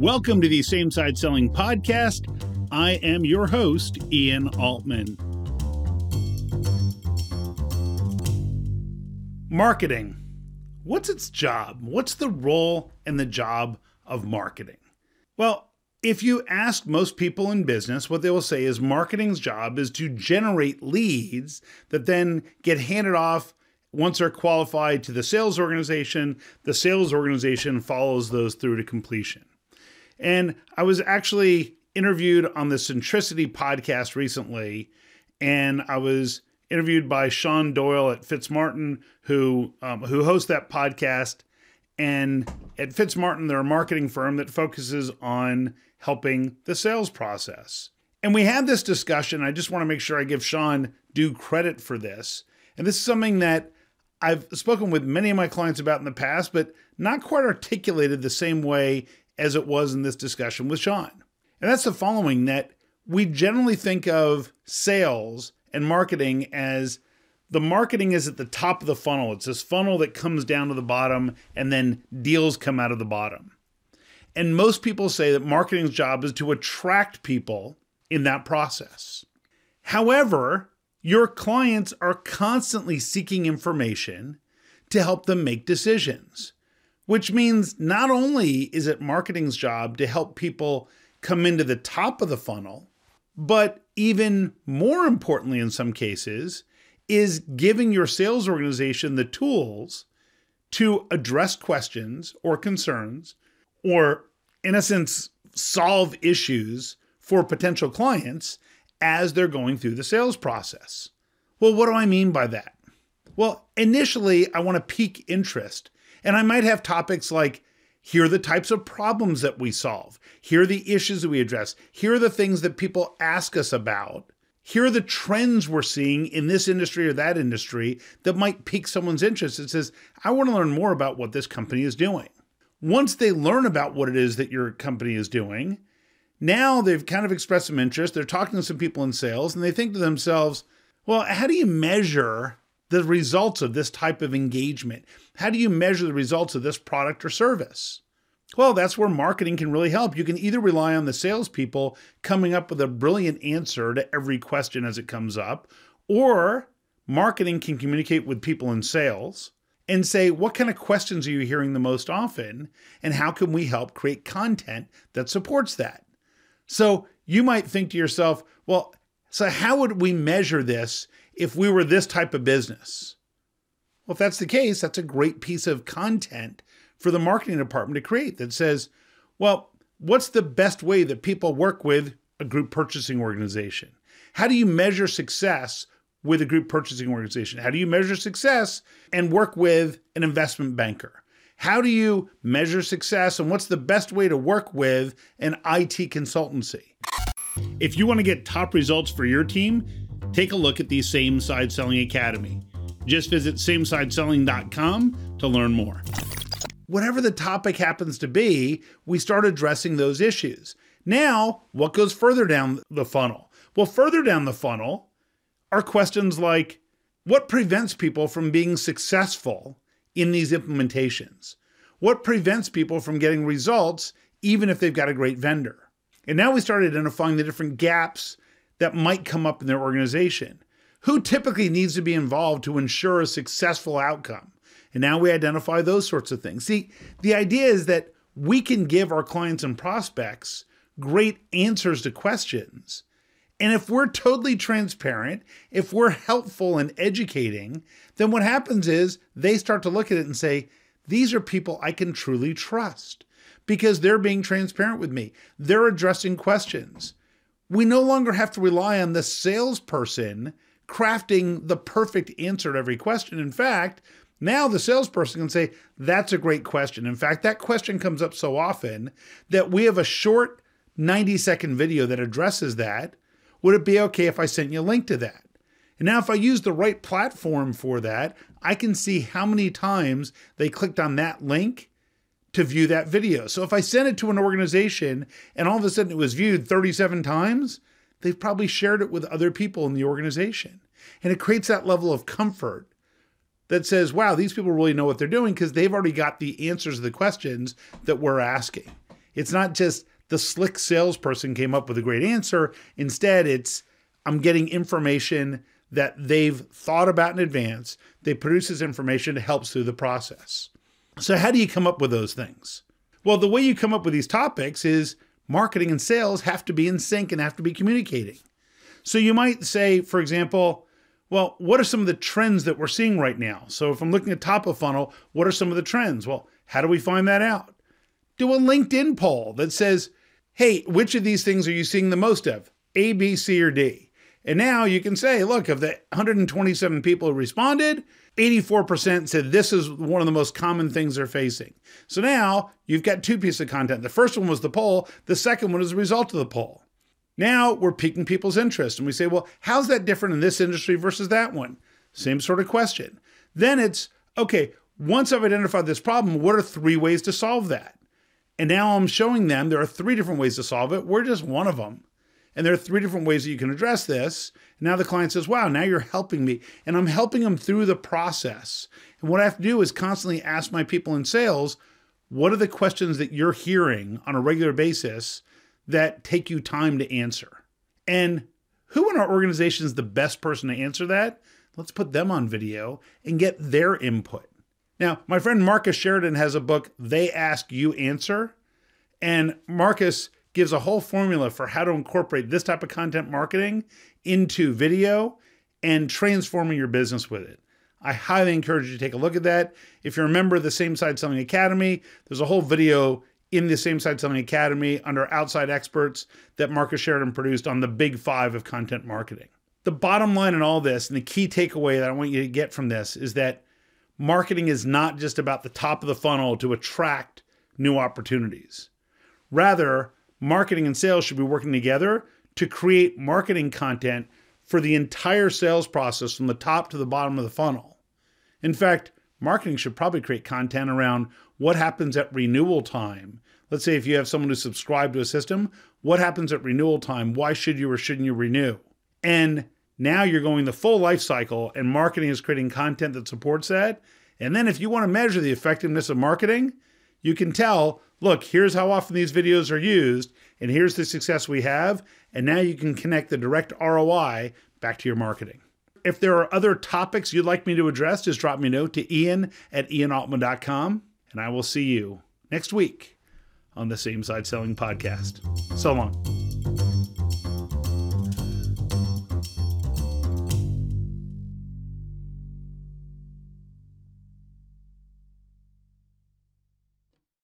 Welcome to the Same Side Selling Podcast. I am your host, Ian Altman. Marketing. What's its job? What's the role and the job of marketing? Well, if you ask most people in business, what they will say is marketing's job is to generate leads that then get handed off once they're qualified to the sales organization. The sales organization follows those through to completion. And I was actually interviewed on the Centricity podcast recently, and I was interviewed by Sean Doyle at Fitzmartin, who um, who hosts that podcast. And at Fitzmartin, they're a marketing firm that focuses on helping the sales process. And we had this discussion. I just want to make sure I give Sean due credit for this. And this is something that I've spoken with many of my clients about in the past, but not quite articulated the same way as it was in this discussion with Sean. And that's the following that we generally think of sales and marketing as the marketing is at the top of the funnel. It's this funnel that comes down to the bottom and then deals come out of the bottom. And most people say that marketing's job is to attract people in that process. However, your clients are constantly seeking information to help them make decisions, which means not only is it marketing's job to help people come into the top of the funnel, but even more importantly, in some cases, is giving your sales organization the tools to address questions or concerns, or in a sense, solve issues for potential clients as they're going through the sales process. Well, what do I mean by that? Well, initially, I want to pique interest, and I might have topics like here are the types of problems that we solve. Here are the issues that we address. Here are the things that people ask us about. Here are the trends we're seeing in this industry or that industry that might pique someone's interest. It says, I want to learn more about what this company is doing. Once they learn about what it is that your company is doing, now they've kind of expressed some interest. They're talking to some people in sales and they think to themselves, well, how do you measure the results of this type of engagement? How do you measure the results of this product or service? Well, that's where marketing can really help. You can either rely on the salespeople coming up with a brilliant answer to every question as it comes up, or marketing can communicate with people in sales and say, what kind of questions are you hearing the most often? And how can we help create content that supports that? So you might think to yourself, well, so how would we measure this if we were this type of business? Well, if that's the case, that's a great piece of content for the marketing department to create that says, well, what's the best way that people work with a group purchasing organization? How do you measure success with a group purchasing organization? How do you measure success and work with an investment banker? How do you measure success and what's the best way to work with an IT consultancy? If you want to get top results for your team, take a look at the Same Side Selling Academy. Just visit samesideselling.com to learn more. Whatever the topic happens to be, we start addressing those issues. Now, what goes further down the funnel? Well, further down the funnel are questions like what prevents people from being successful in these implementations? What prevents people from getting results even if they've got a great vendor? And now we start identifying the different gaps that might come up in their organization. Who typically needs to be involved to ensure a successful outcome? And now we identify those sorts of things. See, the idea is that we can give our clients and prospects great answers to questions. And if we're totally transparent, if we're helpful and educating, then what happens is they start to look at it and say, these are people I can truly trust because they're being transparent with me. They're addressing questions. We no longer have to rely on the salesperson crafting the perfect answer to every question. In fact, now the salesperson can say, That's a great question. In fact, that question comes up so often that we have a short 90 second video that addresses that. Would it be okay if I sent you a link to that? And now, if I use the right platform for that, I can see how many times they clicked on that link to view that video. So if I send it to an organization and all of a sudden it was viewed 37 times, they've probably shared it with other people in the organization. And it creates that level of comfort that says, wow, these people really know what they're doing because they've already got the answers to the questions that we're asking. It's not just the slick salesperson came up with a great answer. Instead, it's I'm getting information that they've thought about in advance. They produce this information, it helps through the process. So, how do you come up with those things? Well, the way you come up with these topics is marketing and sales have to be in sync and have to be communicating. So, you might say, for example, well, what are some of the trends that we're seeing right now? So, if I'm looking at top of funnel, what are some of the trends? Well, how do we find that out? Do a LinkedIn poll that says, hey, which of these things are you seeing the most of? A, B, C, or D? And now you can say, look, of the 127 people who responded, 84% said this is one of the most common things they're facing. So now you've got two pieces of content. The first one was the poll, the second one is the result of the poll. Now we're piquing people's interest and we say, well, how's that different in this industry versus that one? Same sort of question. Then it's, okay, once I've identified this problem, what are three ways to solve that? And now I'm showing them there are three different ways to solve it. We're just one of them. And there are three different ways that you can address this. Now the client says, Wow, now you're helping me. And I'm helping them through the process. And what I have to do is constantly ask my people in sales, What are the questions that you're hearing on a regular basis that take you time to answer? And who in our organization is the best person to answer that? Let's put them on video and get their input. Now, my friend Marcus Sheridan has a book, They Ask You Answer. And Marcus gives a whole formula for how to incorporate this type of content marketing into video and transforming your business with it. I highly encourage you to take a look at that. If you're a member of the Same Side Selling Academy, there's a whole video in the Same Side Selling Academy under outside experts that Marcus Sheridan produced on the big five of content marketing. The bottom line in all this, and the key takeaway that I want you to get from this, is that marketing is not just about the top of the funnel to attract new opportunities. Rather, marketing and sales should be working together to create marketing content for the entire sales process from the top to the bottom of the funnel. In fact, marketing should probably create content around what happens at renewal time. Let's say if you have someone who subscribed to a system, what happens at renewal time? Why should you or shouldn't you renew? And now you're going the full life cycle, and marketing is creating content that supports that. And then if you want to measure the effectiveness of marketing, you can tell look, here's how often these videos are used, and here's the success we have. And now you can connect the direct ROI back to your marketing. If there are other topics you'd like me to address, just drop me a note to ian at ianaltman.com, and I will see you next week on the Same Side Selling Podcast. So long.